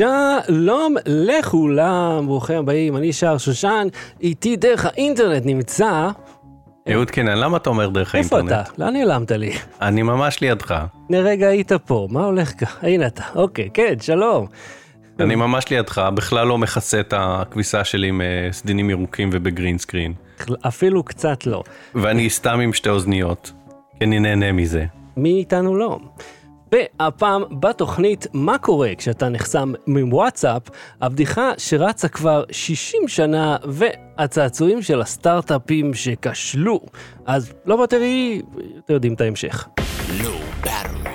שלום לכולם, ברוכים הבאים, אני שר שושן, איתי דרך האינטרנט נמצא... אהוד קינן, למה אתה אומר דרך איפה האינטרנט? אתה? לאן נעלמת לי? אני ממש לידך. הנה רגע היית פה, מה הולך כאן? הנה אתה, אוקיי, כן, שלום. אני ממש לידך, בכלל לא מכסה את הכביסה שלי עם אה, סדינים ירוקים ובגרין סקרין. אפילו קצת לא. ואני סתם עם שתי אוזניות, כי אני נהנה מזה. מי איתנו לא? והפעם בתוכנית מה קורה כשאתה נחסם מוואטסאפ, הבדיחה שרצה כבר 60 שנה והצעצועים של הסטארט-אפים שכשלו. אז לא בטרי, אתם יודעים את ההמשך. Battery.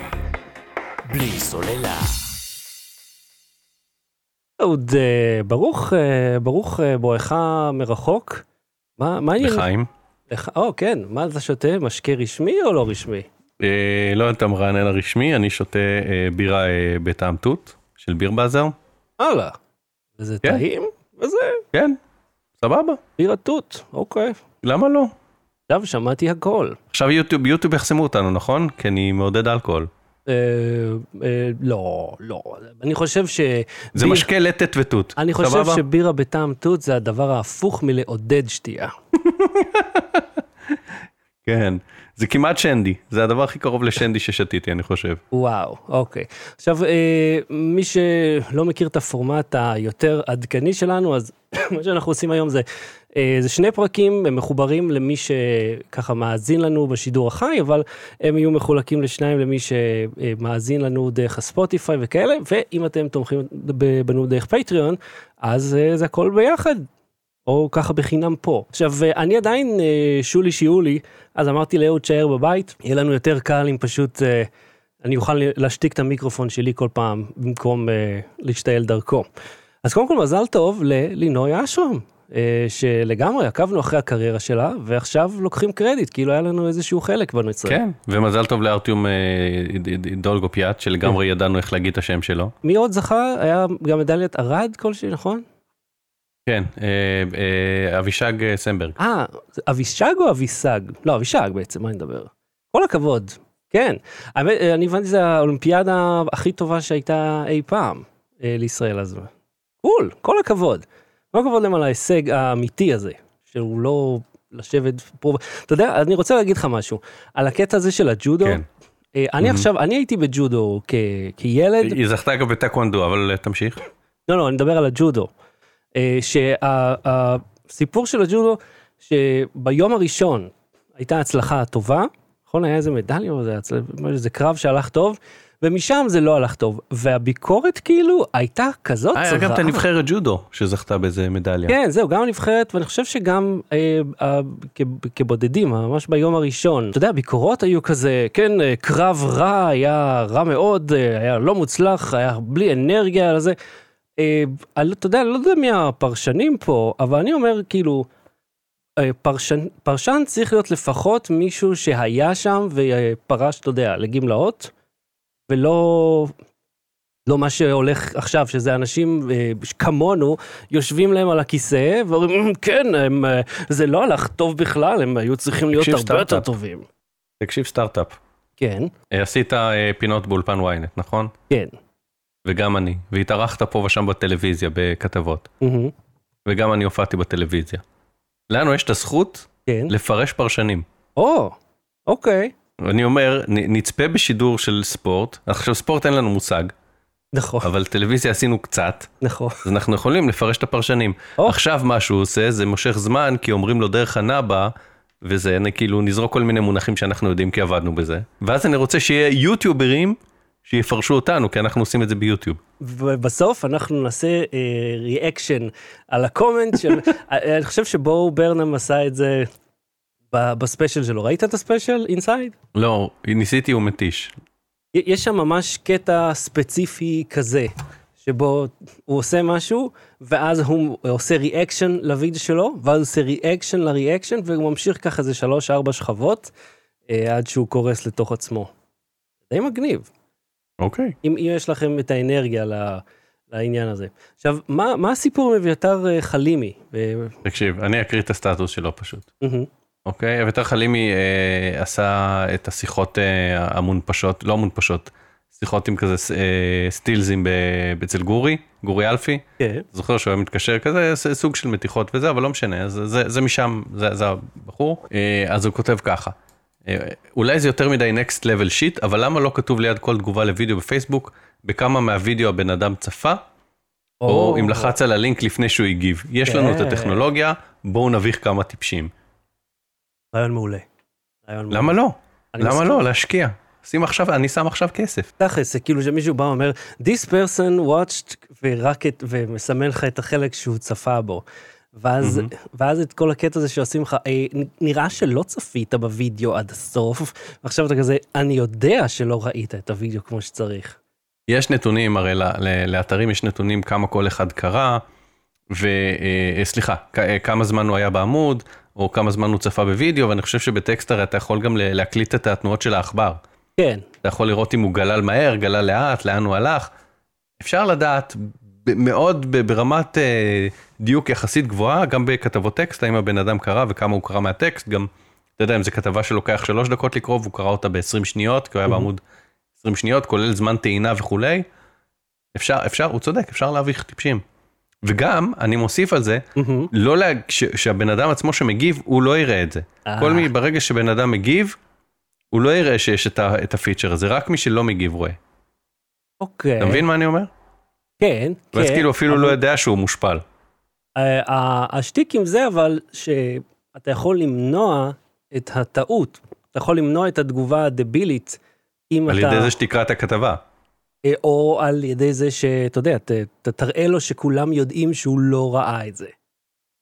בלי סוללה. אהוד, אה, ברוך, אה, ברוך אה, בואך מרחוק. מה, מה העניין? לחיים. לך, או כן, מה אתה שותה? משקה רשמי או לא רשמי? אה, לא את המרענן הרשמי, אני שותה אה, בירה אה, בטעם תות של ביר באזר. הלאה. וזה כן. טעים? וזה כן, סבבה, בירה תות, אוקיי. למה לא? עכשיו שמעתי הכל. עכשיו יוטיוב, יוטיוב יחסמו אותנו, נכון? כי אני מעודד אלכוהול. אה, אה, לא, לא. אני חושב ש... זה משקה לטט ותות. אני חושב? שבירה בטעם תות זה הדבר ההפוך מלעודד שתייה. כן, זה כמעט שנדי, זה הדבר הכי קרוב לשנדי ששתיתי, אני חושב. וואו, אוקיי. עכשיו, אה, מי שלא מכיר את הפורמט היותר עדכני שלנו, אז מה שאנחנו עושים היום זה, אה, זה שני פרקים, הם מחוברים למי שככה מאזין לנו בשידור החי, אבל הם יהיו מחולקים לשניים למי שמאזין לנו דרך הספוטיפיי וכאלה, ואם אתם תומכים בנו דרך פטריון, אז אה, זה הכל ביחד. או ככה בחינם פה. עכשיו, אה, אני עדיין אה, שולי שיולי, אז אמרתי לאהוד שער בבית, יהיה לנו יותר קל אם פשוט אה, אני אוכל להשתיק את המיקרופון שלי כל פעם, במקום להשתעל דרכו. אז קודם כל מזל טוב ללינוי אשרם, שלגמרי עקבנו אחרי הקריירה שלה, ועכשיו לוקחים קרדיט, כאילו היה לנו איזשהו חלק בנוצרי. כן, ומזל טוב לארטיום דולגופיאט, שלגמרי ידענו איך להגיד את השם שלו. מי עוד זכה? היה גם מדליית ארד כלשהי, נכון? כן, אה, אה, אבישג אה, סמברג. אה, אבישג או אביסג? לא, אבישג בעצם, מה אני מדבר? כל הכבוד, כן. האמת, אני הבנתי שזה האולימפיאדה הכי טובה שהייתה אי פעם לישראל אז. cool, כל הכבוד. כל הכבוד להם על ההישג האמיתי הזה, שהוא לא לשבת פה. אתה יודע, אני רוצה להגיד לך משהו, על הקטע הזה של הג'ודו. כן. אני עכשיו, אני הייתי בג'ודו כ- כילד. היא זכתה גם בטקוונדו, אבל תמשיך. לא, לא, אני מדבר על הג'ודו. אה, שהסיפור של הג'ודו, שביום הראשון הייתה הצלחה טובה, נכון? היה איזה מדליה או איזה, קרב שהלך טוב, ומשם זה לא הלך טוב. והביקורת כאילו הייתה כזאת אה, היה גם את הנבחרת ג'ודו שזכתה באיזה מדליה. כן, זהו, גם הנבחרת, ואני חושב שגם אה, אה, כ- כבודדים, ממש ביום הראשון. אתה יודע, הביקורות היו כזה, כן, אה, קרב רע, היה רע מאוד, היה לא מוצלח, היה בלי אנרגיה, זה. אה, אתה יודע, אני לא יודע מי הפרשנים פה, אבל אני אומר, כאילו, אה, פרשן, פרשן צריך להיות לפחות מישהו שהיה שם ופרש, אתה יודע, לגמלאות, ולא... לא מה שהולך עכשיו, שזה אנשים אה, כמונו, יושבים להם על הכיסא ואומרים, "אמ, כן, הם, זה לא הלך טוב בכלל, הם היו צריכים להיות הרבה יותר סטארט-אפ. טובים. תקשיב סטארט-אפ. כן, עשית פינות באולפן ynet, נכון? כן. וגם אני. והתארחת פה ושם בטלוויזיה בכתבות. וגם אני הופעתי בטלוויזיה. לנו יש את הזכות כן. לפרש פרשנים. או, אוקיי. אני אומר, נצפה בשידור של ספורט, עכשיו ספורט אין לנו מושג, נכון, אבל טלוויזיה עשינו קצת, נכון. אז אנחנו יכולים לפרש את הפרשנים. או. עכשיו מה שהוא עושה זה מושך זמן, כי אומרים לו דרך הנאבה, וזה כאילו נזרוק כל מיני מונחים שאנחנו יודעים כי עבדנו בזה. ואז אני רוצה שיהיה יוטיוברים שיפרשו אותנו, כי אנחנו עושים את זה ביוטיוב. ובסוף אנחנו נעשה reaction על ה comment של, אה, אני חושב שבו ברנהם עשה את זה ב special שלו. ראית את ה special Inside? לא, ניסיתי הוא מתיש. יש שם ממש קטע ספציפי כזה, שבו הוא עושה משהו, ואז הוא עושה reaction לוידאו שלו, ואז הוא עושה reaction ל reaction, והוא ממשיך ככה איזה שלוש ארבע שכבות, אה, עד שהוא קורס לתוך עצמו. די מגניב, אוקיי. אם, אם יש לכם את האנרגיה ל, לעניין הזה. עכשיו, מה, מה הסיפור עם אביתר אה, חלימי? תקשיב, אני אקריא את הסטטוס שלו פשוט. אוקיי, אביתר חלימי אה, עשה את השיחות אה, המונפשות, לא המונפשות, שיחות עם כזה אה, סטילזים ב- אצל גורי, גורי אלפי. כן. זוכר שהוא היה מתקשר כזה, זה סוג של מתיחות וזה, אבל לא משנה, זה, זה, זה משם, זה, זה הבחור. אה, אז הוא כותב ככה, אה, אולי זה יותר מדי next level שיט, אבל למה לא כתוב ליד כל תגובה לוידאו בפייסבוק, בכמה מהווידאו הבן אדם צפה, או אם לחץ על הלינק לפני שהוא הגיב. יש לנו את כן. הטכנולוגיה, בואו נביך כמה טיפשים. רעיון מעולה. רעיון מעולה. למה לא? אני למה מסכים. לא? להשקיע. שים עכשיו, אני שם עכשיו כסף. תכלס, זה כאילו שמישהו בא ואומר, This person watched, ורק את, ומסמן לך את החלק שהוא צפה בו. ואז, מהמם. ואז את כל הקטע הזה שעושים לך, אה, נראה שלא צפית בווידאו עד הסוף, ועכשיו אתה כזה, אני יודע שלא ראית את הווידאו כמו שצריך. יש נתונים, הרי לאתרים יש נתונים כמה כל אחד קרא, וסליחה, כמה זמן הוא היה בעמוד, או כמה זמן הוא צפה בווידאו, ואני חושב שבטקסט הרי אתה יכול גם להקליט את התנועות של העכבר. כן, אתה יכול לראות אם הוא גלל מהר, גלל לאט, לאן הוא הלך. אפשר לדעת מאוד ברמת אה, דיוק יחסית גבוהה, גם בכתבות טקסט, האם הבן אדם קרא וכמה הוא קרא מהטקסט, גם, אתה יודע, אם זו כתבה שלוקח שלוש דקות לקרוא והוא קרא אותה ב-20 שניות, כי הוא היה. בעמוד 20 שניות, כולל זמן טעינה וכולי. אפשר, אפשר, הוא צודק, אפשר להביך טיפשים. וגם, אני מוסיף על זה. לא לה... ש... שהבן אדם עצמו שמגיב, הוא לא יראה את זה. אה. כל מי, ברגע שבן אדם מגיב, הוא לא יראה שיש את, ה... את הפיצ'ר הזה, רק מי שלא מגיב רואה. אוקיי. אתה מבין מה אני אומר? כן, כן. ואז כאילו אפילו אבל- לא יודע שהוא מושפל. אה, השטיק עם זה אבל שאתה יכול למנוע את הטעות, אתה יכול למנוע את התגובה הדבילית אם על אתה, ידי זה שתקרא את הכתבה. אה, או על ידי זה שאתה יודע, ת- ת- תראה לו שכולם יודעים שהוא לא ראה את זה.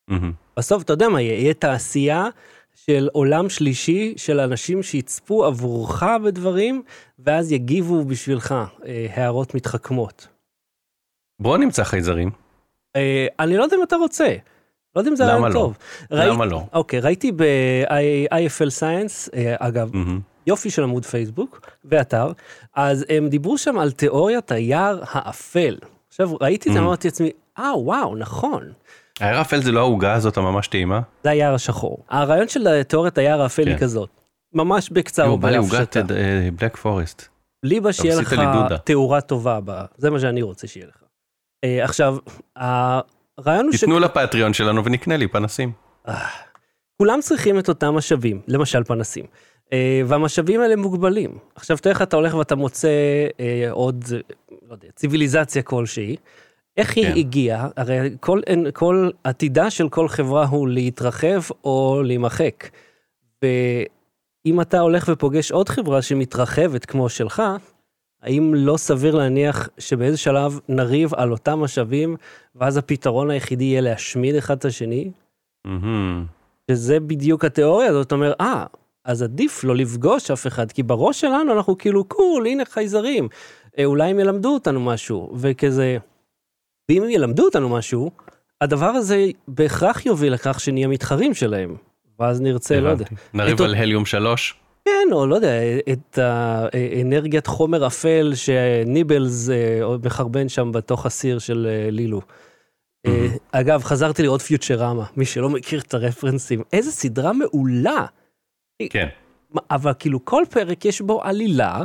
מהמם. בסוף אתה יודע מה יהיה, יהיה תעשייה של עולם שלישי של אנשים שיצפו עבורך בדברים ואז יגיבו בשבילך אה, הערות מתחכמות. בוא נמצא חייזרים. אה, אני לא יודע אם אתה רוצה, לא יודע אם זה רעיון לא? טוב. למה לא? אוקיי, ראיתי ב-IFL Science, אה, אגב, מהמם. יופי של עמוד פייסבוק ואתר, אז הם דיברו שם על תיאוריית היער האפל. עכשיו ראיתי את זה, Mm. אמרתי לעצמי, אה וואו, נכון, היער האפל זה לא העוגה הזאת הממש טעימה? זה היער השחור. הרעיון של תיאוריית היער האפל היא כן. כזאת, ממש יואו, או בא לי עוגת. Black Forest. ליבה שיהיה לך. תאורה טובה, בה. זה מה שאני רוצה שיהיה לך. אה, עכשיו, הרעיון הוא תיתנו לפטריון שלנו ונקנה לי פנסים. כולם צריכים את אותם משאבים, למשל פנסים. אה, והמשאבים האלה מוגבלים. עכשיו תאר לך אתה הולך ואתה מוצא אה, עוד, אה, לא יודע, ציוויליזציה כלשהי. איך היא כן. הגיעה? הרי כל, אין- כל עתידה של כל חברה הוא להתרחב או להימחק. ואם אתה הולך ופוגש עוד חברה שמתרחבת כמו שלך, האם לא סביר להניח שבאיזה שלב נריב על אותם משאבים, ואז הפתרון היחידי יהיה להשמיד אחד את השני? מהמם. שזה בדיוק התיאוריה הזאת, אומר, אה, אז עדיף לא לפגוש אף אחד, כי בראש שלנו אנחנו כאילו, קול, הנה חייזרים, אה, אולי הם ילמדו אותנו משהו, וכזה, ואם הם ילמדו אותנו משהו, הדבר הזה בהכרח יוביל לכך שנהיה מתחרים שלהם, ואז נרצה, לא יודע. נריב על הליום 3? כן, או לא יודע, את האנרגיית חומר אפל שניבלס אה, מחרבן שם בתוך הסיר של אה, לילו. אה, מהמם. אגב, חזרתי לראות פיוטרמה, מי שלא מכיר את הרפרנסים, איזה סדרה מעולה. כן. אבל כאילו כל פרק יש בו עלילה,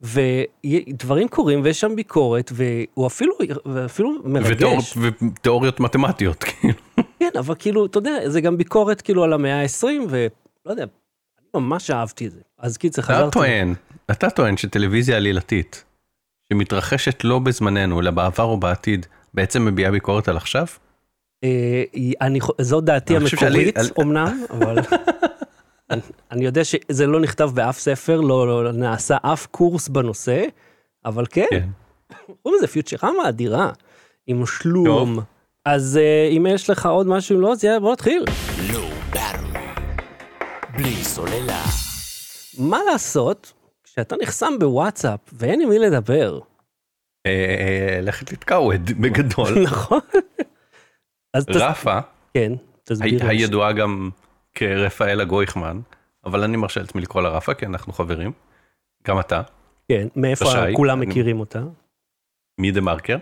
ודברים קורים ויש שם ביקורת, והוא אפילו, ואפילו מרגש. ותיאור- ותיאוריות מתמטיות. כאילו. כן, אבל כאילו, אתה יודע, זה גם ביקורת כאילו על המאה ה-20, ולא יודע, ממש אהבתי את זה. אז קיצר, אתה חזרתי. טוען, אתה טוען שטלוויזיה עלילתית, שמתרחשת לא בזמננו, אלא בעבר או בעתיד, בעצם מביעה ביקורת על עכשיו? אה, אני, זו דעתי המקורית אמנם, אבל אני, יודע שזה לא נכתב באף ספר, לא, לא, לא נעשה אף קורס בנושא, אבל כן, כן. קוראים לזה פיוטרמה אדירה, עם שלום. אז אה, אם יש לך עוד משהו, לא, אז יאללה, בוא נתחיל. בלי סוללה. מה לעשות כשאתה נחסם בוואטסאפ ואין עם מי לדבר, אה, אה, לך תתקעווד בגדול. נכון? רפה, כן, תסביר. הידועה גם כרפאלה גויכמן, אבל אני מרשה לעצמי לקרוא לה רפה, כי אנחנו חברים. גם אתה, כן, מאיפה כולם מכירים אותה? מי דה מרקר.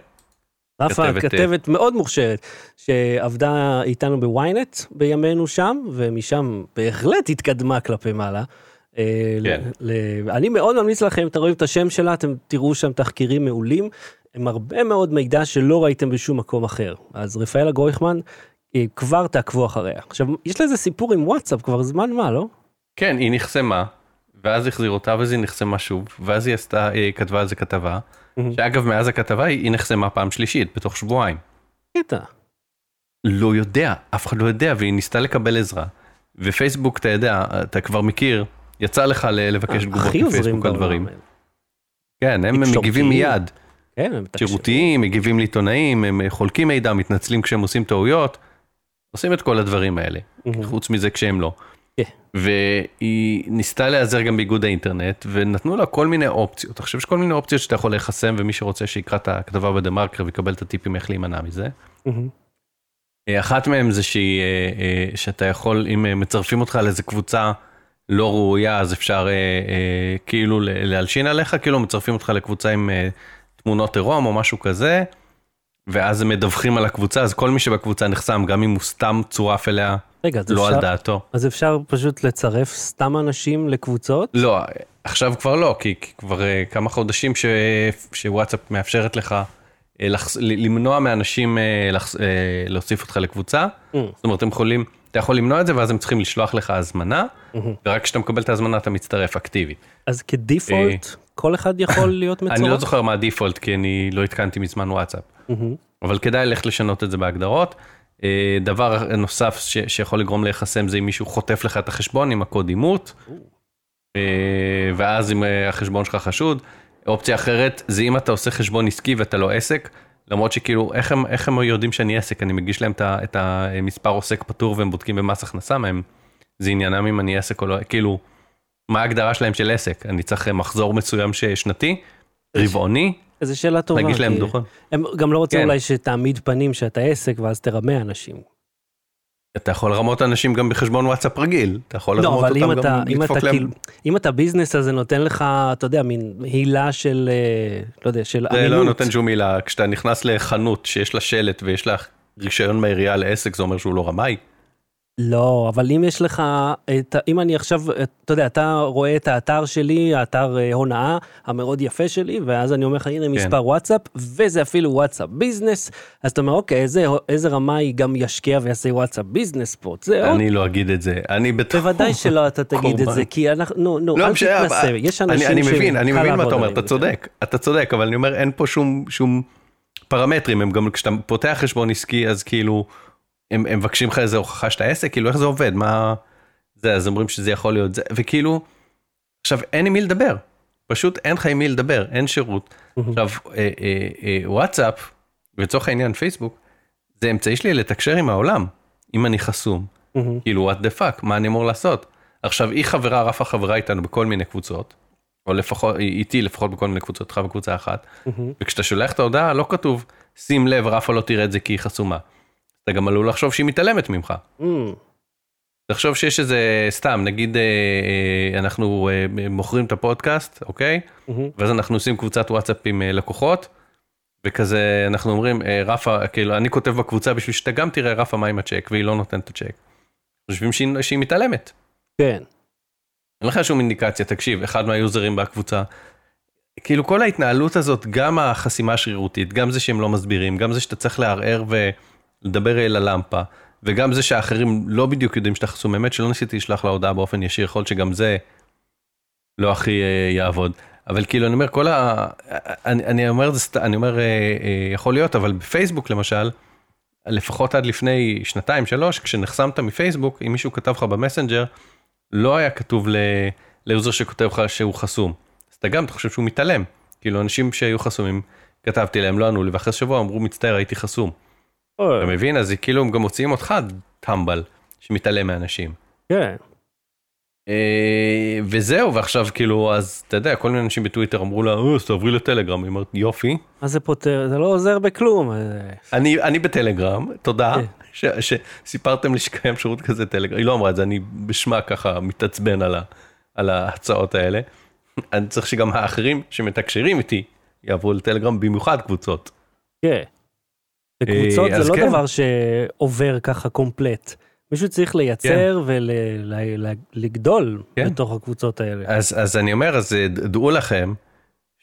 רפה, כתבת, כתבת מאוד מוכשרת, שעבדה איתנו בוויינט בימינו שם, ומשם בהחלט התקדמה כלפי מעלה. אה, כן. ל- ל- אני מאוד ממליץ לכם, אתם רואים את השם שלה, אתם תראו שם תחקירים מעולים, הם הרבה מאוד מידע שלא ראיתם בשום מקום אחר. אז רפאלה גרויכמן, אה, כבר תעקבו אחריה. עכשיו, יש לה איזה סיפור עם וואטסאפ כבר זמן מה, לא? כן, היא נחסמה, ואז החזירו אותה, ואז היא נחסמה שוב, ואז היא עשתה, היא כתבה על זה כתבה, שאגב, מאז הכתבה היא היא נחסמה פעם שלישית, בתוך שבועיים. קטע. לא יודע, אף אחד לא יודע, והיא ניסתה לקבל עזרה. ופייסבוק, אתה יודע, אתה כבר מכיר, יצא לך לבקש תגובות הכי עוזרים מפייסבוק על. דברים. כן, הם. מגיבים מיד. כן. שירותיים, מגיבים לעיתונאים, הם חולקים מידע, מתנצלים כשהם עושים טעויות, עושים את כל הדברים האלה, חוץ מזה כשהם לא. והיא ניסתה להיעזר גם באיגוד האינטרנט, ונתנו לה כל מיני אופציות. עכשיו יש כל מיני אופציות שאתה יכול להיחסם, ומי שרוצה שיקרא את הכתבה בדה מרקר ויקבל את הטיפים איך להימנע מזה. אה, אחת מהן זה שהיא, אה, אה, שאתה יכול, אם אה, מצרפים אותך לאיזה קבוצה לא ראויה, אז אפשר כאילו להלשין עליך, כאילו מצרפים אותך לקבוצה עם תמונות עירום או משהו כזה, ואז הם מדווחים על הקבוצה, אז כל מי שבקבוצה נחסם, גם אם הוא סתם צורף אליה, רגע, לא אפשר- על דעתו. אז אפשר פשוט לצרף סתם אנשים לקבוצות? לא, עכשיו כבר לא, כי כי כבר אה, כמה חודשים ש- שוואטסאפ מאפשרת לך לחס- ל- למנוע מאנשים לחס- אה, להוסיף אותך לקבוצה. Mm. זאת אומרת, הם יכולים, אתה יכול למנוע את זה, ואז הם צריכים לשלוח לך הזמנה, ורק כשאתה מקבל את ההזמנה אתה מצטרף אקטיבית. אז כדיפולט, כל אחד יכול להיות מצורף? אני לא זוכר מה הדיפולט, כי אני לא עדכנתי מזמן וואטסאפ. אבל כדאי ללכת לשנות את זה בהגדרות. אה, דבר נוסף ש- שיכול לגרום להיחסם זה אם מישהו חוטף לך את החשבון עם הקוד אימות, אה, ואז אם אה, החשבון שלך חשוד. אופציה אחרת זה אם אתה עושה חשבון עסקי ואתה לא עסק, למרות שכאילו איך הם, איך הם יודעים שאני עסק, אני מגיש להם את המספר עוסק פטור והם בודקים במס הכנסה מהם, זה עניינם אם אני עסק או לא, כאילו, מה ההגדרה שלהם של עסק? אני צריך מחזור מסוים ששנתי, רבעוני, איזו שאלה טובה. להגיש להם דוחות. הם גם לא רוצים כן. אולי שתעמיד פנים שאתה עסק ואז תרמה אנשים. אתה יכול לרמות אנשים גם בחשבון וואטסאפ רגיל, אתה יכול לא, לרמות אם אותם אתה, גם אם אתה לדפוק להם. כאילו, אם אתה ביזנס הזה נותן לך, אתה יודע, מין הילה של, אה, לא יודע, של זה אמינות. לא נותן שום מילה, כשאתה נכנס לחנות שיש לה שלט ויש לה רישיון מהעירייה לעסק, זה אומר שהוא לא רמאי. לא, אבל אם יש לך, את, אם אני עכשיו, אתה יודע, אתה רואה את האתר שלי, האתר אה, הונאה המאוד יפה שלי, ואז אני אומר לך, הנה מספר וואטסאפ, וזה אפילו וואטסאפ ביזנס, אז אתה אומר, אוקיי, איזה, איזה רמאי גם ישקיע ויעשה וואטסאפ ביזנס פה, זהו. אני לא אגיד את זה, אני בטוח. בוודאי שלא אתה תגיד את. זה, כי אנחנו, נו, נו, לא אל תתנסה, יש אני- אנשים אני מבין, אני מבין מה אתה אומר, אתה. צודק, אתה צודק, אבל אני אומר, אין פה שום שום פרמטרים, הם גם, כשאתה פותח חשבון עסקי, אז כאילו, הם הם מבקשים לך איזה הוכחה שאתה עסק, כאילו, איך זה עובד, מה... זה, אז אומרים שזה יכול להיות זה, וכאילו, עכשיו, אין עם מי לדבר, פשוט אין לך עם מי לדבר, אין שירות. עכשיו, אה, אה, אה, וואטסאפ, ולצורך העניין פייסבוק, זה אמצעי שלי לתקשר עם העולם, אם אני חסום. כאילו, what the fuck, מה אני אמור לעשות? עכשיו, היא חברה, רפה חברה איתנו בכל מיני קבוצות, או לפחות, היא איתי לפחות בכל מיני קבוצות, איתך בקבוצה אחת. וכשאתה שולח את ההודעה, לא כתוב, שים לב, רפה לא תראה את זה כי היא חסומה. אתה גם עלול לחשוב שהיא מתעלמת ממך. מהמם. תחשוב שיש איזה, סתם, נגיד אה, אה, אנחנו אה, מוכרים את הפודקאסט, אוקיי? מהמם. ואז אנחנו עושים קבוצת וואטסאפ עם אה, לקוחות, וכזה אנחנו אומרים, אה, רפה, כאילו, אני כותב בקבוצה בשביל שאתה גם תראה רפה מה עם הצ'ק, והיא לא נותנת את הצ'ק. חושבים שהיא, שהיא מתעלמת. כן. אין לך שום אינדיקציה, תקשיב, אחד מהיוזרים בקבוצה, כאילו כל ההתנהלות הזאת, גם החסימה השרירותית, גם זה שהם לא מסבירים, גם זה שאתה צריך לערער ולדבר אל הלמפה, וגם זה שהאחרים לא בדיוק יודעים שאתה חסום, באמת שלא ניסיתי לשלוח לה הודעה באופן ישיר, יכול שגם זה לא הכי אה, יעבוד. אבל כאילו אני אומר כל ה... אני, אני אומר. אני אומר אה, אה, יכול להיות אבל בפייסבוק למשל לפחות עד לפני שנתיים שלוש כשנחסמת מפייסבוק אם מישהו כתב לך במסנג'ר לא היה כתוב ל... ליוזר שכותב לך שהוא חסום. אז אתה גם אתה חושב שהוא מתעלם כאילו אנשים שהיו חסומים כתבתי להם לא ענו לי ואחרי שבוע אמרו מצטער הייתי חסום. אתה מבין אז כאילו הם גם מוציאים אותך טמבל שמתעלם מאנשים. כן. אה, וזהו ועכשיו כאילו אז אתה יודע כל מיני אנשים בטוויטר אמרו לה "אה, אז תעברי לטלגרם היא אומרת יופי מה זה פותר? זה לא עוזר בכלום. אה, אני אני בטלגרם תודה כן. שסיפרתם לי שקיים שירות כזה טלגרם היא לא אמרה את זה אני בשמה ככה מתעצבן על ההצעות האלה. אני צריך שגם האחרים שמתקשרים איתי יעברו לטלגרם במיוחד קבוצות. כן. בקבוצות אה, זה לא כן. דבר שעובר ככה קומפלט. מישהו צריך לייצר ולגדול כן. בתוך הקבוצות האלה. אז, אז אני אומר, אז אה, דעו לכם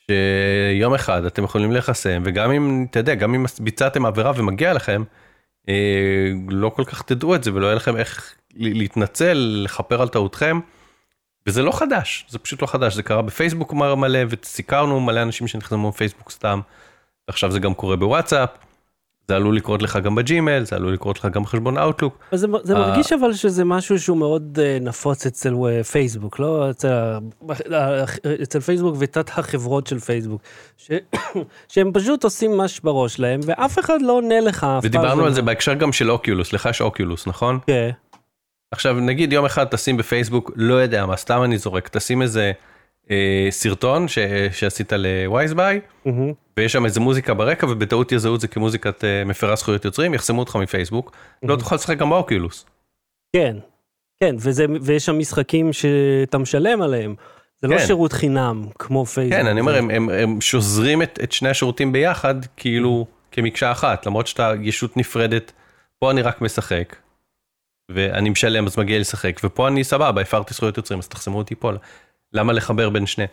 שיום אחד אתם יכולים להיחסם, וגם אם, אתה יודע, גם אם ביצעתם עבירה ומגיע לכם, אה, לא כל כך תדעו את זה ולא יהיה לכם איך להתנצל, לכפר על טעותכם. וזה לא חדש, זה פשוט לא חדש, זה קרה בפייסבוק מלא, וסיקרנו מלא אנשים שנחסמו בפייסבוק סתם. עכשיו זה גם קורה בוואטסאפ, זה עלול לקרות לך גם בג'ימייל, זה עלול לקרות לך גם בחשבון אאוטלוק. זה, זה אה. מרגיש אבל שזה משהו שהוא מאוד אה, נפוץ אצל אה, פייסבוק, לא אצל, אה, אצל פייסבוק ותת החברות של פייסבוק, ש, שהם פשוט עושים מה שבראש להם ואף אחד לא עונה לך אף פעם. ודיברנו על זה בהקשר גם של אוקיולוס, לך יש אוקיולוס, נכון? כן, עכשיו נגיד יום אחד תשים בפייסבוק, לא יודע מה, סתם אני זורק, תשים איזה אה, סרטון ש, שעשית לווייזביי, מהמם. ויש שם איזה מוזיקה ברקע ובטעות יזהו את זה כמוזיקת אה, מפרה זכויות יוצרים, יחסמו אותך מפייסבוק, לא תוכל לשחק גם באוקיולוס. כן, כן, וזה, ויש שם משחקים שאתה משלם עליהם, זה לא כן. שירות חינם כמו פייסבוק. כן, אני אומר, הם, הם, הם שוזרים את, את שני השירותים ביחד, כאילו כמקשה אחת, למרות שאתה ישות נפרדת, פה אני רק משחק, ואני משלם אז מגיע לשחק, ופה אני סבבה, הפרתי זכויות יוצרים, אז תחסמו אותי פה. למה לחבר בין שני?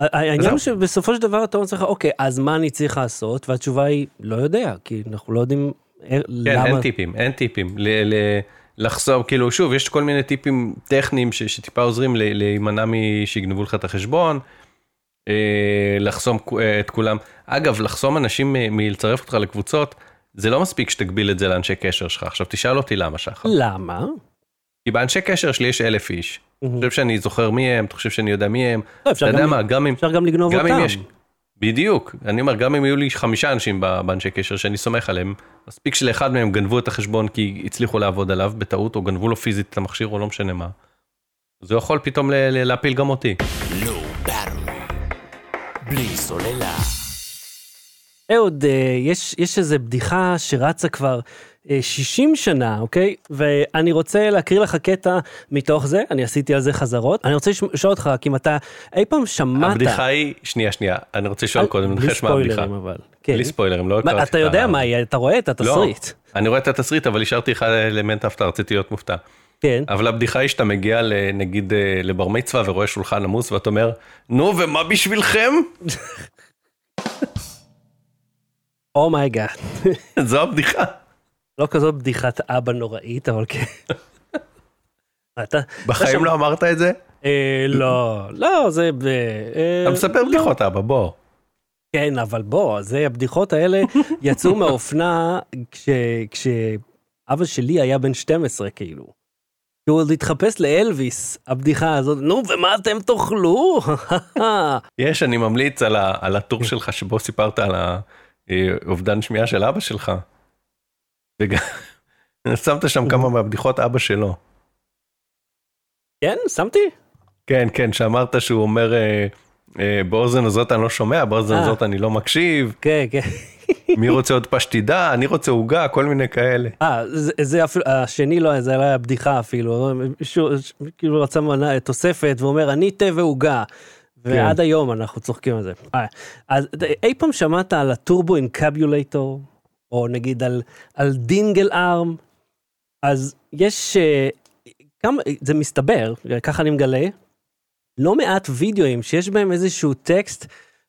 העניין. הוא שבסופו של דבר אתה אומר לעצמך, אוקיי, אז מה אני צריך לעשות? והתשובה היא, לא יודע, כי אנחנו לא יודעים אה, כן, למה... אין טיפים, אין טיפים. ל- ל- לחסום, כאילו, שוב, יש כל מיני טיפים טכניים ש- שטיפה עוזרים להימנע משיגנבו לך את החשבון, אה, לחסום אה, את כולם. אגב, לחסום אנשים מ- מלצרף אותך לקבוצות, זה לא מספיק שתגביל את זה לאנשי קשר שלך. עכשיו תשאל אותי למה שחר. למה? כי באנשי קשר שלי יש אלף איש. אתה חושב שאני זוכר מי הם, אתה חושב שאני יודע מי הם. לא, אתה יודע גם- מה, גם אם... אפשר גם לגנוב אותם. יש... בדיוק, אני אומר, גם אם היו לי חמישה אנשים באנשי קשר שאני סומך עליהם, מספיק שלאחד מהם גנבו את החשבון כי הצליחו לעבוד עליו בטעות, או גנבו לו פיזית את המכשיר, או לא משנה מה. זה יכול פתאום להפיל גם אותי. בלי סוללה. אהוד, אה, יש, יש איזה בדיחה שרצה כבר 60 שנה, אוקיי? ואני רוצה להקריא לך קטע מתוך זה, אני עשיתי על זה חזרות. אני רוצה לשאול אותך, רק אם אתה אי פעם שמעת... הבדיחה היא, שנייה, שנייה, אני רוצה לשאול אל- קודם, בלי נחש מה הבדיחה. ספוילרים אבל. כן. בלי ספוילרים, לא מה, קראתי אתה את יודע ה- מה היא, אתה רואה את התסריט. לא, אני רואה את התסריט, אבל השארתי לך אלמנט הפתעה, רציתי להיות מופתע. כן. אבל הבדיחה היא שאתה מגיע ל- נגיד אה, לבר מצווה ורואה שולחן עמוס ואתה אומר, נו ומה בשבילכם? Oh my God. זו הבדיחה. לא כזאת בדיחת אבא נוראית, אבל כן. אתה... בחיים לא אמרת את זה? אה, לא, לא, זה... אה, אתה מספר לא. בדיחות אבא, בוא. כן, אבל בוא, זה, הבדיחות האלה יצאו מהאופנה כש, כשאבא שלי היה בן 12, כאילו. שהוא עוד התחפש לאלוויס, הבדיחה הזאת, נו, ומה אתם תאכלו? יש, אני ממליץ על, ה, על הטור שלך שבו סיפרת על האובדן שמיעה של אבא שלך. וגם שמת שם כמה מהבדיחות אבא שלו. כן, שמתי? כן, כן, שאמרת שהוא אומר, אה, אה, באוזן הזאת אני לא שומע, באוזן אה. הזאת אני לא מקשיב, כן, כן. מי רוצה עוד פשטידה, אני רוצה עוגה, כל מיני כאלה. אה, זה, זה אפילו, השני לא, זה לא היה בדיחה אפילו, מישהו כאילו רצה מנה, תוספת ואומר, אני תה ועוגה. ועד היום אנחנו צוחקים על זה. אז אי פעם שמעת על הטורבו אינקביולטור, או נגיד על, על דינגל ארם? אז יש, אה, כמה, זה מסתבר, ככה אני מגלה, לא מעט וידאוים שיש בהם איזשהו טקסט,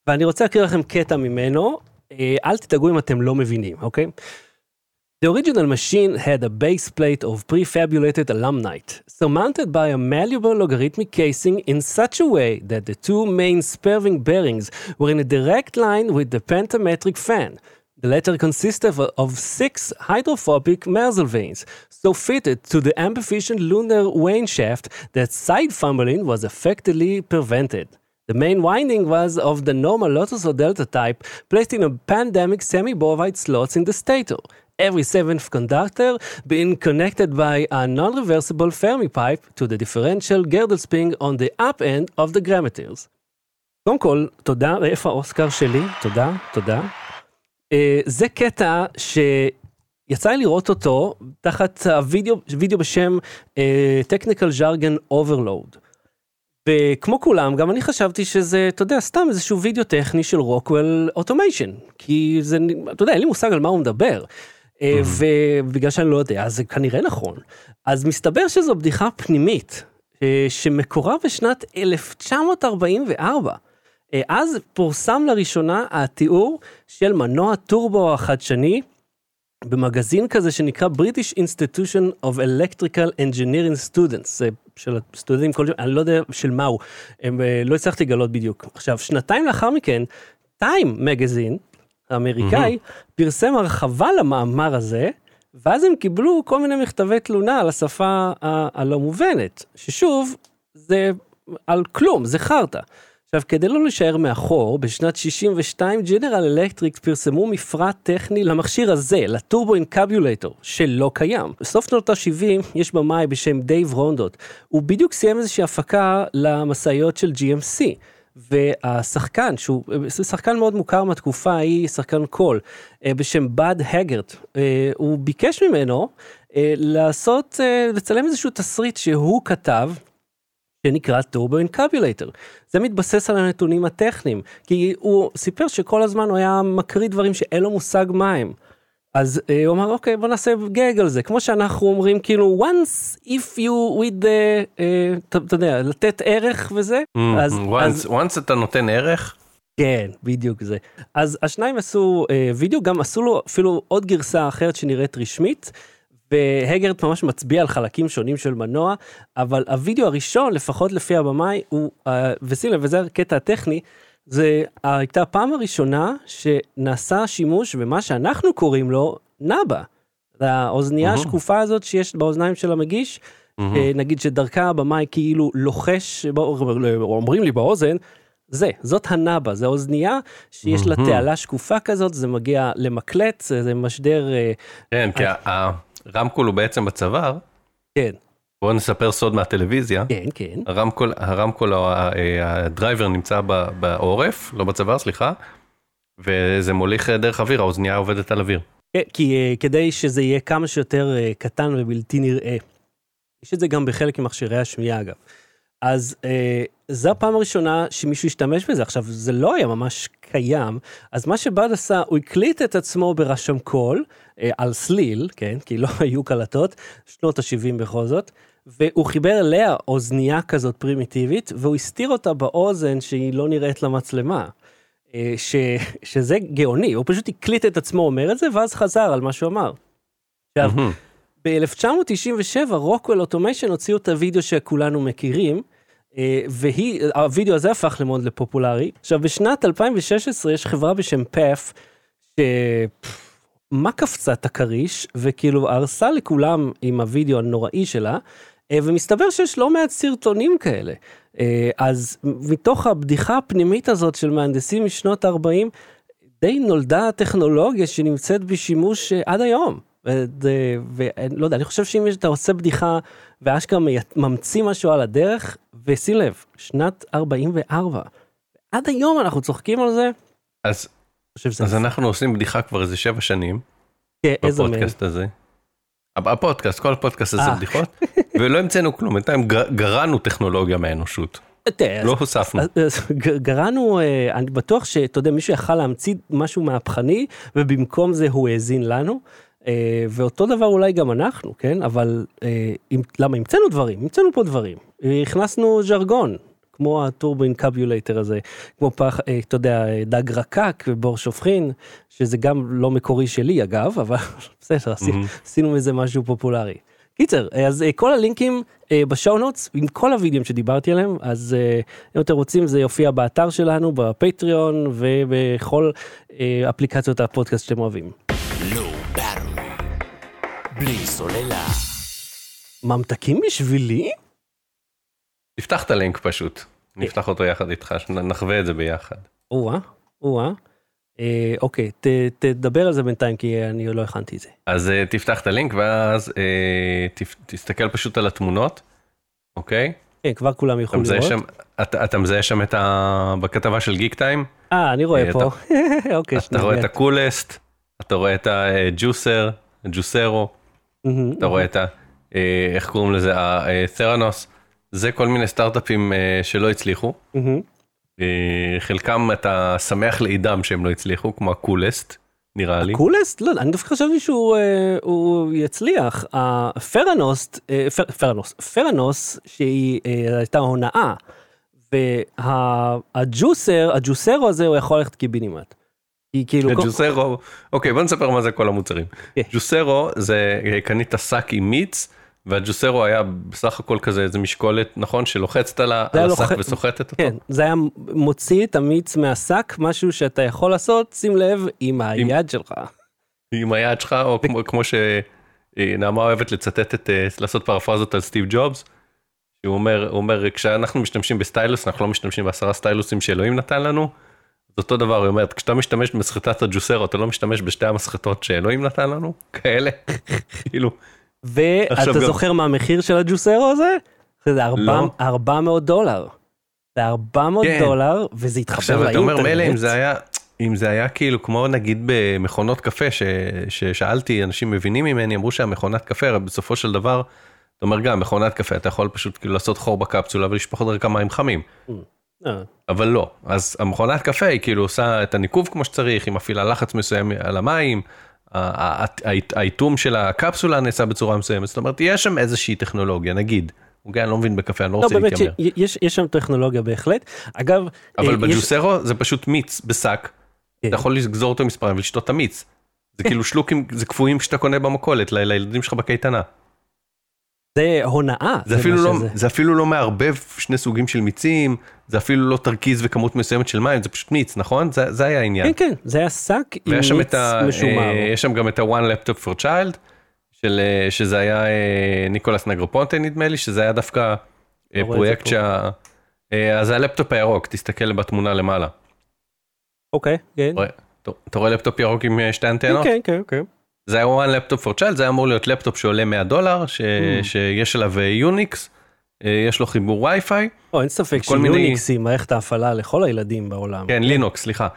ואני רוצה להקריא לכם קטע ממנו, אה, אל תדאגו אם אתם לא מבינים, אוקיי? The original machine had a base plate of prefabulated aluminite, surmounted by a malleable logarithmic casing in such a way that the two main spurving bearings were in a direct line with the pentametric fan. The latter consisted of, of six hydrophobic Merzel vanes, so fitted to the ambificent lunar wane shaft that side fumbling was effectively prevented. The main winding was of the normal Lotus or Delta type, placed in a pandemic semi-bovide slots in the stator. Every seventh conductor being connected by a non-reversible Fermi pipe to the differential Gödel spring on the up end of the grammeters. קודם כל, תודה, ואיפה האוסקר שלי? תודה, תודה. אה, זה קטע שיצא לי לראות אותו תחת הוידאו וידאו בשם אה, Technical Jargon Overload. וכמו כולם, גם אני חשבתי שזה, אתה יודע, סתם איזשהו וידאו טכני של Rockwell Automation. כי זה, אתה יודע, אין לי מושג על מה הוא מדבר. אה, ובגלל שאני לא יודע, אז זה כנראה נכון. אז מסתבר שזו בדיחה פנימית, שמקורה בשנת 1944. אה, אז פורסם לראשונה התיאור של מנוע טורבו החדשני במגזין כזה שנקרא British Institution of Electrical Engineering Students, של הסטודנטים כלשהם, אני לא יודע של מה הוא, הם, אה, לא הצלחתי לגלות בדיוק. עכשיו, שנתיים לאחר מכן, טיים מגזין, האמריקאי, פרסם הרחבה למאמר הזה, ואז הם קיבלו כל מיני מכתבי תלונה על השפה ה- הלא מובנת, ששוב, זה על כלום, זה חרטא. עכשיו, כדי לא להישאר מאחור, בשנת 62 ג'נרל אלקטריק פרסמו מפרט טכני למכשיר הזה, ל Turbo Encabulator, שלא קיים. בסוף שנות ה-70 יש במאי בשם דייב רונדוט. הוא בדיוק סיים איזושהי הפקה למשאיות של GMC. והשחקן, שהוא שחקן מאוד מוכר מהתקופה ההיא, שחקן קול, אה, בשם בד הגרט, אה, הוא ביקש ממנו אה, לעשות, אה, לצלם איזשהו תסריט שהוא כתב, שנקרא טורבו אינקביולטור. זה מתבסס על הנתונים הטכניים, כי הוא סיפר שכל הזמן הוא היה מקריא דברים שאין לו מושג מה הם. אז אה, הוא אמר אוקיי בוא נעשה גג על זה כמו שאנחנו אומרים כאילו once if you with the אה, אתה יודע לתת ערך וזה אז, אז once, once אתה נותן ערך, כן בדיוק זה אז השניים עשו אה, וידאו גם עשו לו אפילו עוד גרסה אחרת שנראית רשמית. והגרט ממש מצביע על חלקים שונים של מנוע אבל הווידאו הראשון לפחות לפי הבמאי הוא אה, ושים לב וזה הקטע הטכני זה הייתה הפעם הראשונה שנעשה שימוש במה שאנחנו קוראים לו נאבה. האוזנייה אהה. השקופה הזאת שיש באוזניים של המגיש, אה, נגיד שדרכה הבמאי כאילו לוחש, אומרים לי באוזן, זה, זאת הנאבה, זה אוזנייה שיש לה מהמם. תעלה שקופה כזאת, זה מגיע למקלט, זה משדר, אה, כן, כי הרמקול הוא בעצם בצוואר, כן, בואו נספר סוד מהטלוויזיה, כן, כן, הרמקול, הרמקול, הדרייבר נמצא בעורף, לא בצוואר, סליחה, וזה מוליך אה, דרך אוויר, האוזנייה עובדת על אוויר. כן, כי אה, כדי שזה יהיה כמה שיותר אה, קטן ובלתי נראה. יש את זה גם בחלק ממכשירי השמיעה אגב. אז אה, זו הפעם הראשונה שמישהו השתמש בזה. עכשיו, זה לא היה ממש קיים, אז מה שבאד עשה, הוא הקליט את עצמו ברשם קול, אה, על סליל, כן, כי לא היו קלטות, שנות ה-70 בכל זאת, והוא חיבר אליה אוזנייה כזאת פרימיטיבית, והוא הסתיר אותה באוזן שהיא לא נראית למצלמה. אה, ש, שזה גאוני, הוא פשוט הקליט את עצמו אומר את זה, ואז חזר על מה שהוא אמר. עכשיו, מהמם. ב-1997 Rockwell Automation הוציאו את הוידאו שכולנו מכירים, והיא, הוידאו הזה הפך למאוד לפופולרי. עכשיו בשנת 2016 יש חברה בשם פאף, ש... מה קפצה את הכריש, וכאילו הרסה לכולם עם הוידאו הנוראי שלה, אה, ומסתבר שיש לא מעט סרטונים כאלה. אה, אז מתוך הבדיחה הפנימית הזאת של מהנדסים משנות ה-40, די נולדה טכנולוגיה שנמצאת בשימוש אה, עד היום. ולא יודע, אני חושב שאם אתה עושה בדיחה ואשכרה ממציא משהו על הדרך, ושים לב, שנת 44, עד היום אנחנו צוחקים על זה, אז. אז אנחנו עושים בדיחה כבר איזה שבע שנים, כן, איזה מהם. בפודקאסט הזה. הפ- הפודקאסט, כל הפודקאסט הזה אה. בדיחות, ולא המצאנו כלום, בינתיים גרענו טכנולוגיה מהאנושות, לא הוספנו. גרענו, אה, אני בטוח שאתה יודע, מישהו יכל להמציא משהו מהפכני, ובמקום זה הוא האזין לנו. אה, ואותו דבר אולי גם אנחנו, כן? אבל אה, למה המצאנו דברים? המצאנו פה דברים. הכנסנו ז'רגון, כמו הטורבו אינקביולטר הזה, כמו פח, אה, אתה יודע, דג רקק ובור שופכין, שזה גם לא מקורי שלי אגב, אבל בסדר. עשינו מזה משהו פופולרי. קיצר, אז כל הלינקים בשואו נוטס עם כל הווידאוים שדיברתי עליהם, אז אם אתם רוצים זה יופיע באתר שלנו, בפטריון ובכל אפליקציות הפודקאסט שאתם אוהבים. בלי סוללה. ממתקים בשבילי? תפתח את הלינק פשוט, נפתח אותו יחד איתך, נחווה את זה ביחד. או-אה, או-אה. אה, אוקיי, ת, תדבר על זה בינתיים כי אני לא הכנתי את זה. אז אה, תפתח את הלינק ואז אה, תפ- תסתכל פשוט על התמונות, אוקיי? כן, כבר כולם אתה יכולים לראות. שם, אתה, אתה מזהה שם את ה... בכתבה של גיק טיים, אה, אני רואה אה, פה. אוקיי, אתה רואה את. הקולסט, אתה רואה את הג'וסר, הג'וסרו, מהמם. אתה רואה את ה... אה, איך קוראים לזה? התרנוס, זה כל מיני סטארט-אפים אה, שלא הצליחו. אה, חלקם אתה שמח לאידם שהם לא הצליחו, כמו ה Coolest, נראה לי. Coolest? לא, אני דווקא חשבתי שהוא אה, הוא יצליח. התרנוס, אה, תר- תרנוס, תרנוס שהיא אה, הייתה הונאה. וה Juicer-, ה Juicero הזה הוא יכול ללכת קיבינימט. כי כאילו, כל- Juicero, אוקיי בוא נספר מה זה כל המוצרים. כן. Juicero זה אה, קנית שק עם מיץ, וה Juicero היה בסך הכל כזה איזה משקולת נכון שלוחצת על השק וסוחטת אותו. כן, זה היה מוציא את המיץ מהשק, משהו שאתה יכול לעשות, שים לב, עם היד שלך. עם היד שלך או כמו, כמו שנעמה אוהבת לצטט את אה, לעשות פרפרזות על סטיב ג'ובס. שהוא אומר הוא אומר כשאנחנו משתמשים בסטיילוס אנחנו לא משתמשים בעשרה סטיילוסים שאלוהים נתן לנו. זה אותו דבר היא אומרת כשאתה משתמש במסחטת הג'וסרו אתה לא משתמש בשתי המסחטות שאלוהים נתן לנו כאלה. כאילו ואתה עכשיו גם- זוכר מה המחיר של הג'וסרו הזה? זה ארבע- לא. 400 דולר. זה 400 כן. דולר, וזה התחבר עכשיו לאינטרנט. אתה אומר מילא אם זה היה אם זה היה כאילו כמו נגיד במכונות קפה ש, ששאלתי אנשים מבינים ממני אמרו שהמכונת קפה הרי בסופו של דבר. אתה אומר גם מכונת קפה אתה יכול פשוט כאילו לעשות חור בקפסולה ולשפוך דרכה מים חמים. אה, אבל לא אז המכונת קפה היא כאילו עושה את הניקוב כמו שצריך היא מפעילה לחץ מסוים על המים. האיטום של הקפסולה נעשה בצורה מסוימת זאת אומרת יש שם איזושהי טכנולוגיה נגיד. אוקיי, אני לא מבין בקפה אני לא לא, רוצה באמת להתיימר. שיש יש שם טכנולוגיה בהחלט. אגב, אבל אה, בג'וסרו זה פשוט מיץ בשק. כן. אתה יכול לגזור אותו מספרים ולשתות את המיץ. זה כאילו שלוקים זה קפואים שאתה קונה במכולת לילדים שלך בקייטנה. זה הונאה. זה מה אפילו לא שזה. זה אפילו לא מערבב שני סוגים של מיצים זה אפילו לא תרכיז וכמות מסוימת של מים זה פשוט מיץ נכון זה זה היה העניין. כן, כן, זה היה שק עם ויש מיץ. משומר. אה, יש שם גם את ה-one laptop for child, של, אה, שזה היה אה, ניקולס נגרופונטה נדמה לי, שזה היה דווקא אה, זה פרויקט. שה... אה, אז זה הלפטופ הירוק, תסתכל בתמונה למעלה. אוקיי, כן. אתה רואה לפטופ ירוק עם אה, שתי אנטנות? כן, כן, כן. זה היה one laptop for child, זה היה אמור להיות לפטופ שעולה 100 דולר, ש... Mm. שיש עליו יוניקס, יש לו חיבור וי-פיי, לא, אין ספק כל מיני- שיוניקס היא מערכת ההפעלה לכל הילדים בעולם. כן לינוקס סליחה.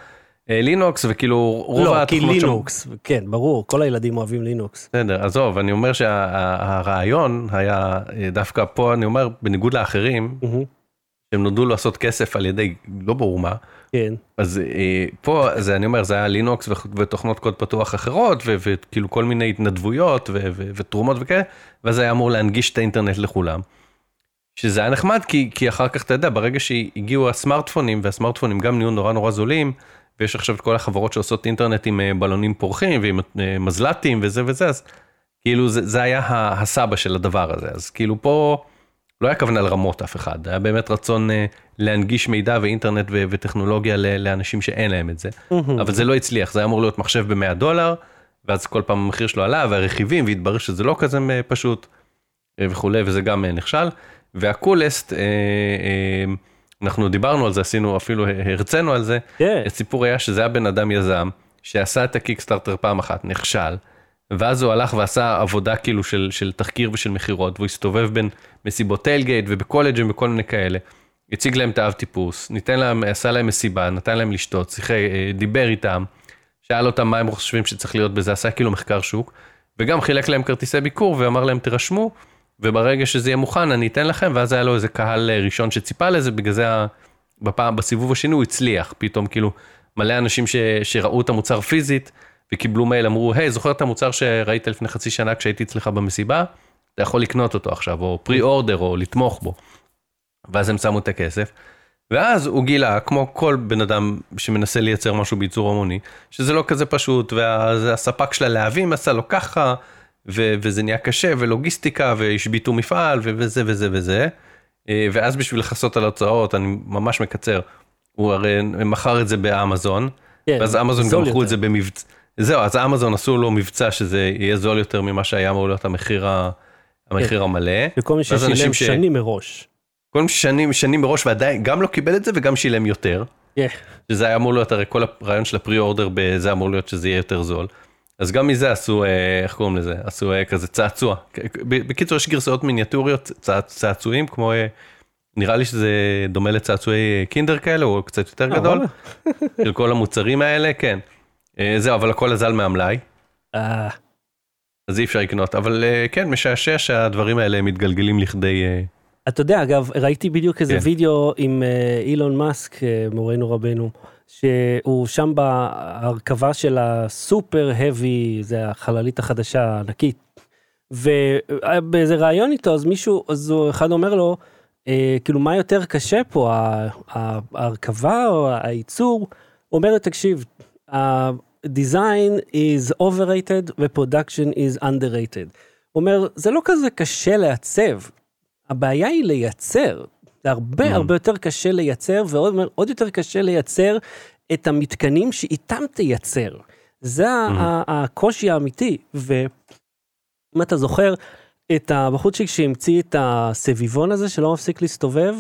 אה, לינוקס וכאילו רוב לא, כי התוכנות שם- לינוקס, כן, ברור, כל הילדים אוהבים לינוקס. בסדר, עזוב, אני אומר שהרעיון היה אה, דווקא פה, אני אומר, בניגוד לאחרים, מהמם, שהם נולדו לעשות כסף על ידי לא ברור מה, כן. אז אה, פה זה אני אומר זה היה לינוקס ותוכנות קוד פתוח אחרות וכאילו כל מיני התנדבויות ותרומות וכאלה, ואז היה אמור להנגיש את האינטרנט לכולם. שזה היה נחמד כי, כי אחר כך אתה יודע ברגע שהגיעו הסמארטפונים והסמארטפונים גם נהיו נורא נורא זולים ויש עכשיו את כל החברות שעושות אינטרנט עם אה, בלונים פורחים ועם אה, מזל"טים וזה וזה אז כאילו זה, זה היה הסבא של הדבר הזה אז כאילו פה לא היה כוונה לרמות אף אחד היה באמת רצון אה, להנגיש מידע ואינטרנט ו- וטכנולוגיה לאנשים שאין להם את זה. אבל זה לא הצליח זה היה אמור להיות מחשב ב-100 דולר ואז כל פעם המחיר שלו עלה והרכיבים והתברר שזה לא כזה אה, פשוט אה, וכולי וזה גם נכשל והקולסט אנחנו דיברנו על זה עשינו אפילו הרצינו על זה כן. הסיפור היה שזה היה בן אדם יזם שעשה את הקיקסטארטר פעם אחת נכשל ואז הוא הלך ועשה עבודה כאילו של, של תחקיר ושל מכירות והוא הסתובב בין מסיבות טיילגייט ובקולג'ים וכל מיני כאלה. הציג להם את האב טיפוס ניתן להם עשה להם מסיבה נתן להם לשתות שיחק אה, דיבר איתם שאל אותם מה הם חושבים שצריך להיות בזה עשה כאילו מחקר שוק וגם חילק להם כרטיסי ביקור ואמר להם תירשמו וברגע שזה יהיה מוכן אני אתן לכם ואז היה לו איזה קהל אה, ראשון שציפה לזה בגלל זה בפעם בסיבוב השני הוא הצליח פתאום כאילו מלא אנשים ש, שראו את המוצר פיזית וקיבלו מייל אמרו היי זוכר את המוצר שראית לפני חצי שנה כשהייתי אצלך במסיבה אתה יכול לקנות אותו עכשיו או פרי אורדר או לתמוך בו. ואז הם שמו את הכסף. ואז הוא גילה כמו כל בן אדם שמנסה לייצר משהו בייצור המוני שזה לא כזה פשוט והספק של הלהבים עשה לו ככה ו- וזה נהיה קשה ולוגיסטיקה והשביתו מפעל ו- וזה וזה וזה. אה, ואז בשביל לכסות על ההוצאות אני ממש מקצר הוא הרי מכר את זה באמזון כן, ואז אמזון גם מכרו את. זה במבצע זהו אז אמזון עשו לו מבצע שזה יהיה זול יותר ממה שהיה אמור להיות המחיר ה- המחיר המלא. וכל מי ששילם ש- שנים מראש. כל מי ששנים שנים מראש ועדיין גם לא קיבל את זה וגם שילם יותר. כן. שזה היה אמור להיות הרי כל הרעיון של הפרי אורדר זה אמור להיות שזה יהיה יותר זול. אז גם מזה עשו אה, איך קוראים לזה עשו אה, כזה צעצוע. בקיצור יש גרסאות מיניאטוריות צע- צעצועים כמו אה, נראה לי שזה דומה לצעצועי קינדר כאלה או קצת יותר גדול. של כל המוצרים האלה כן. אה, זהו אבל הכל אזל מהמלאי אה, אז אי אפשר לקנות אבל אה, כן משעשע שהדברים האלה מתגלגלים לכדי אתה יודע, אגב, ראיתי בדיוק איזה כן. וידאו עם אילון מאסק, מורנו רבנו, שהוא שם בהרכבה של הסופר האבי, זה החללית החדשה הענקית. ובאיזה ראיון איתו, אז מישהו, אז הוא אחד אומר לו, אה, כאילו מה יותר קשה פה, ההרכבה או הייצור? הוא אומר, תקשיב, ה-design is overrated ו-production is underrated. הוא אומר, זה לא כזה קשה לעצב, הבעיה היא לייצר. זה הרבה Mm. הרבה יותר קשה לייצר, ועוד עוד יותר קשה לייצר את המתקנים שאיתם תייצר. זה ה- הקושי האמיתי. ואם אתה זוכר את הבחורצ'יק שהמציא את הסביבון הזה שלא מפסיק להסתובב,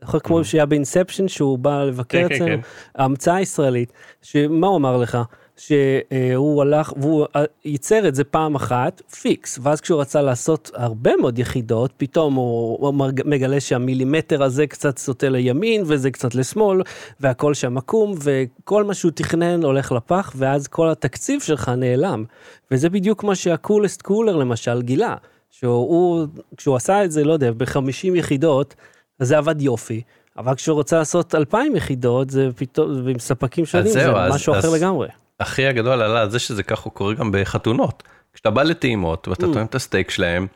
זוכר כמו שהיה באינספשן שהוא בא לבקר כן, כן, אצלנו, כן. ההמצאה הישראלית, שמה הוא אמר לך? שהוא הלך והוא אה, ייצר את זה פעם אחת פיקס ואז כשהוא רצה לעשות הרבה מאוד יחידות פתאום הוא, מגלה שהמילימטר הזה קצת סוטה לימין וזה קצת לשמאל והכל שם עקום וכל מה שהוא תכנן הולך לפח ואז כל התקציב שלך נעלם וזה בדיוק מה שה Coolest Cooler למשל גילה שהוא כשהוא עשה את זה לא יודע ב-50 יחידות אז זה עבד יופי. אבל כשהוא רוצה לעשות 2,000 יחידות זה פתאום ועם ספקים שונים זה זהו, אז- משהו אחר אז- לגמרי. אחי הגדול עלה על זה שזה ככה קורה גם בחתונות. כשאתה בא לטעימות ואתה Mm. טועם את הסטייק שלהם,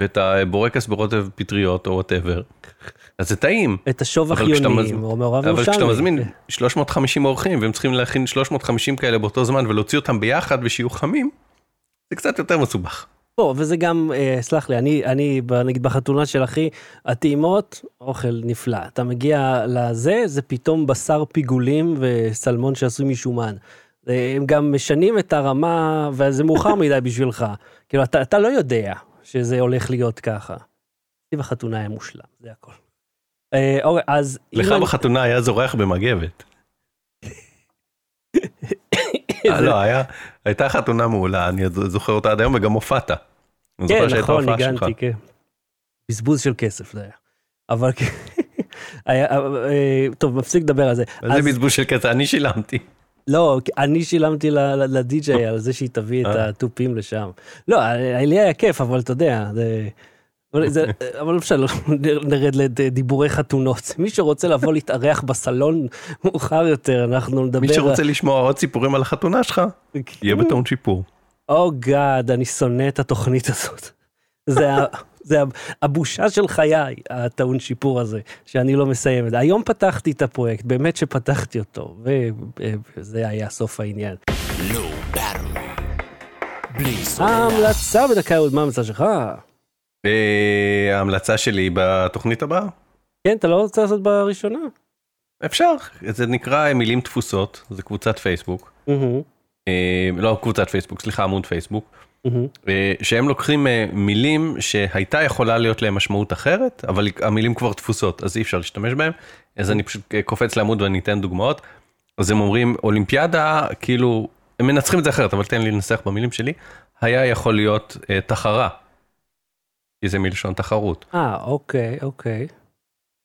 ואת הבורקס ברוטב פטריות או whatever, אז זה טעים. את השוב מז- או מעורב אבל כשאתה. מזמין 350 אורחים והם צריכים להכין 350 כאלה באותו זמן ולהוציא אותם ביחד ושיהיו חמים, זה קצת יותר מסובך. לא, וזה גם, אה, סלח לי, אני, אני, נגיד בחתונה של אחי, הטעימות, אוכל נפלא. אתה מגיע לזה, זה פתאום בשר פיגולים וסלמון שעשוי משומן. הם גם משנים את הרמה, וזה מאוחר מדי בשבילך. כאילו, אתה, אתה לא יודע שזה הולך להיות ככה. תקציב החתונה היה מושלם, זה הכל. אה, אוקיי, אז... לך אני- בחתונה היה זורח במגבת. אה, לא, היה, הייתה חתונה מעולה, אני זוכר אותה עד היום וגם הופעת. כן, נכון. ניגנתי, כן. בזבוז של כסף זה היה. אבל אה, טוב, מפסיק לדבר על זה. זה בזבוז של כסף, אני שילמתי. לא, אני שילמתי לדי-ג'יי על זה שהיא תביא את אה. התופים לשם. לא, לי היה כיף, אבל אתה יודע, זה... אבל זה- אבל אפשר לא נרד לדיבורי חתונות. מי שרוצה לבוא להתארח בסלון מאוחר יותר, אנחנו נדבר... מי שרוצה לשמוע עוד סיפורים על החתונה שלך, יהיה בטעון שיפור. או גאד, אני שונא את התוכנית הזאת. זה, ה- זה הבושה של חיי, הטעון שיפור הזה, שאני לא מסיים את זה. היום פתחתי את הפרויקט, באמת שפתחתי אותו, וזה היה סוף העניין. סוללה. ההמלצה בדקה עוד, מה ההמלצה שלך? אה, ההמלצה שלי בתוכנית הבאה, כן, אתה לא רוצה לעשות בראשונה? אפשר, זה נקרא מילים דפוסות, זה קבוצת פייסבוק, אה, לא קבוצת פייסבוק, סליחה עמוד פייסבוק, אה, שהם לוקחים אה, מילים שהייתה יכולה להיות להם משמעות אחרת, אבל המילים כבר דפוסות, אז אי אפשר להשתמש בהם, אז אני פשוט אה, קופץ לעמוד ואני אתן דוגמאות. אז הם אומרים אולימפיאדה, כאילו, הם מנצחים את זה אחרת, אבל תן לי לנסח במילים שלי, היה יכול להיות אה, תחרה, כי זה מלשון תחרות. אה, אוקיי, אוקיי.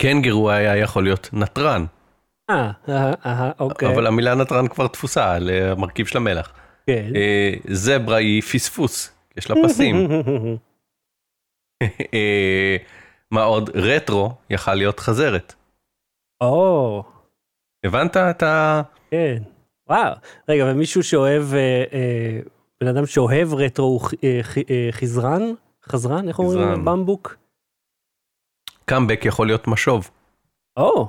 קנגרו היה יכול להיות נתרן, אה, אה, אה, אוקיי. אבל המילה נתרן כבר תפוסה על המרכיב של המלח. כן. אה, זברה היא פספוס, יש לה פסים. אה, מה עוד? רטרו יכל להיות חזרת. או, הבנת את ה... כן. וואו. רגע, ומישהו שאוהב, אה, אה, בן אדם שאוהב רטרו הוא אה, חזרן? חזרן? איך אומרים? במבוק? קאמבק יכול להיות משוב. או.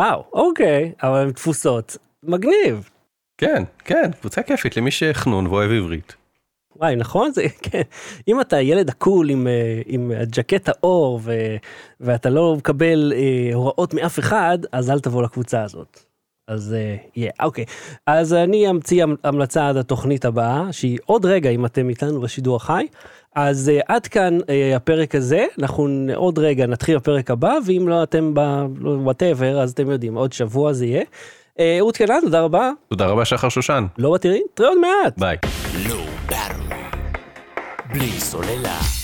וואו, אוקיי, אבל הן תפוסות. מגניב. כן, כן, קבוצה כיפית למי שחנון ואוהב עברית. וואי, נכון? זה, כן. אם אתה ילד ה cool עם, אה, עם ג'קט העור ו, ואתה לא מקבל אה, הוראות מאף אחד, אז אל תבוא לקבוצה הזאת. אז אה, יהיה, אוקיי. אז אני אמציא המ- המלצה עד התוכנית הבאה, שהיא עוד רגע, אם אתם איתנו בשידור החי. אז אה, עד כאן אה, הפרק הזה, אנחנו עוד רגע נתחיל בפרק הבא, ואם לא אתם ב whatever, אז אתם יודעים, עוד שבוע זה יהיה. אה, אהוד קנן, תודה רבה. תודה רבה שחר שושן. לא בתראי, תראה עוד מעט. ביי. בלי סוללה.